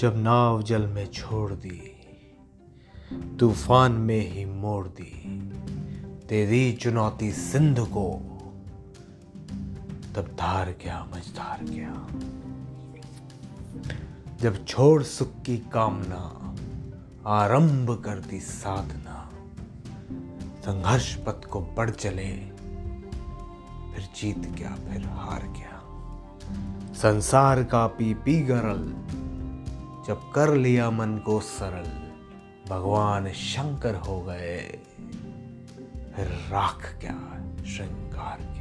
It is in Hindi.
जब नाव जल में छोड़ दी, तूफ़ान में ही मोड़ दी, तेरी चुनौती सिंध को तब धार क्या मझधार क्या जब छोड़ सुख की कामना आरंभ कर दी साधना, संघर्ष पथ को बढ़ चले, फिर जीत क्या फिर हार क्या संसार का पी पी गरल जब कर लिया मन को सरल, भगवान शंकर हो गए। फिर राख क्या श्रृंगार क्या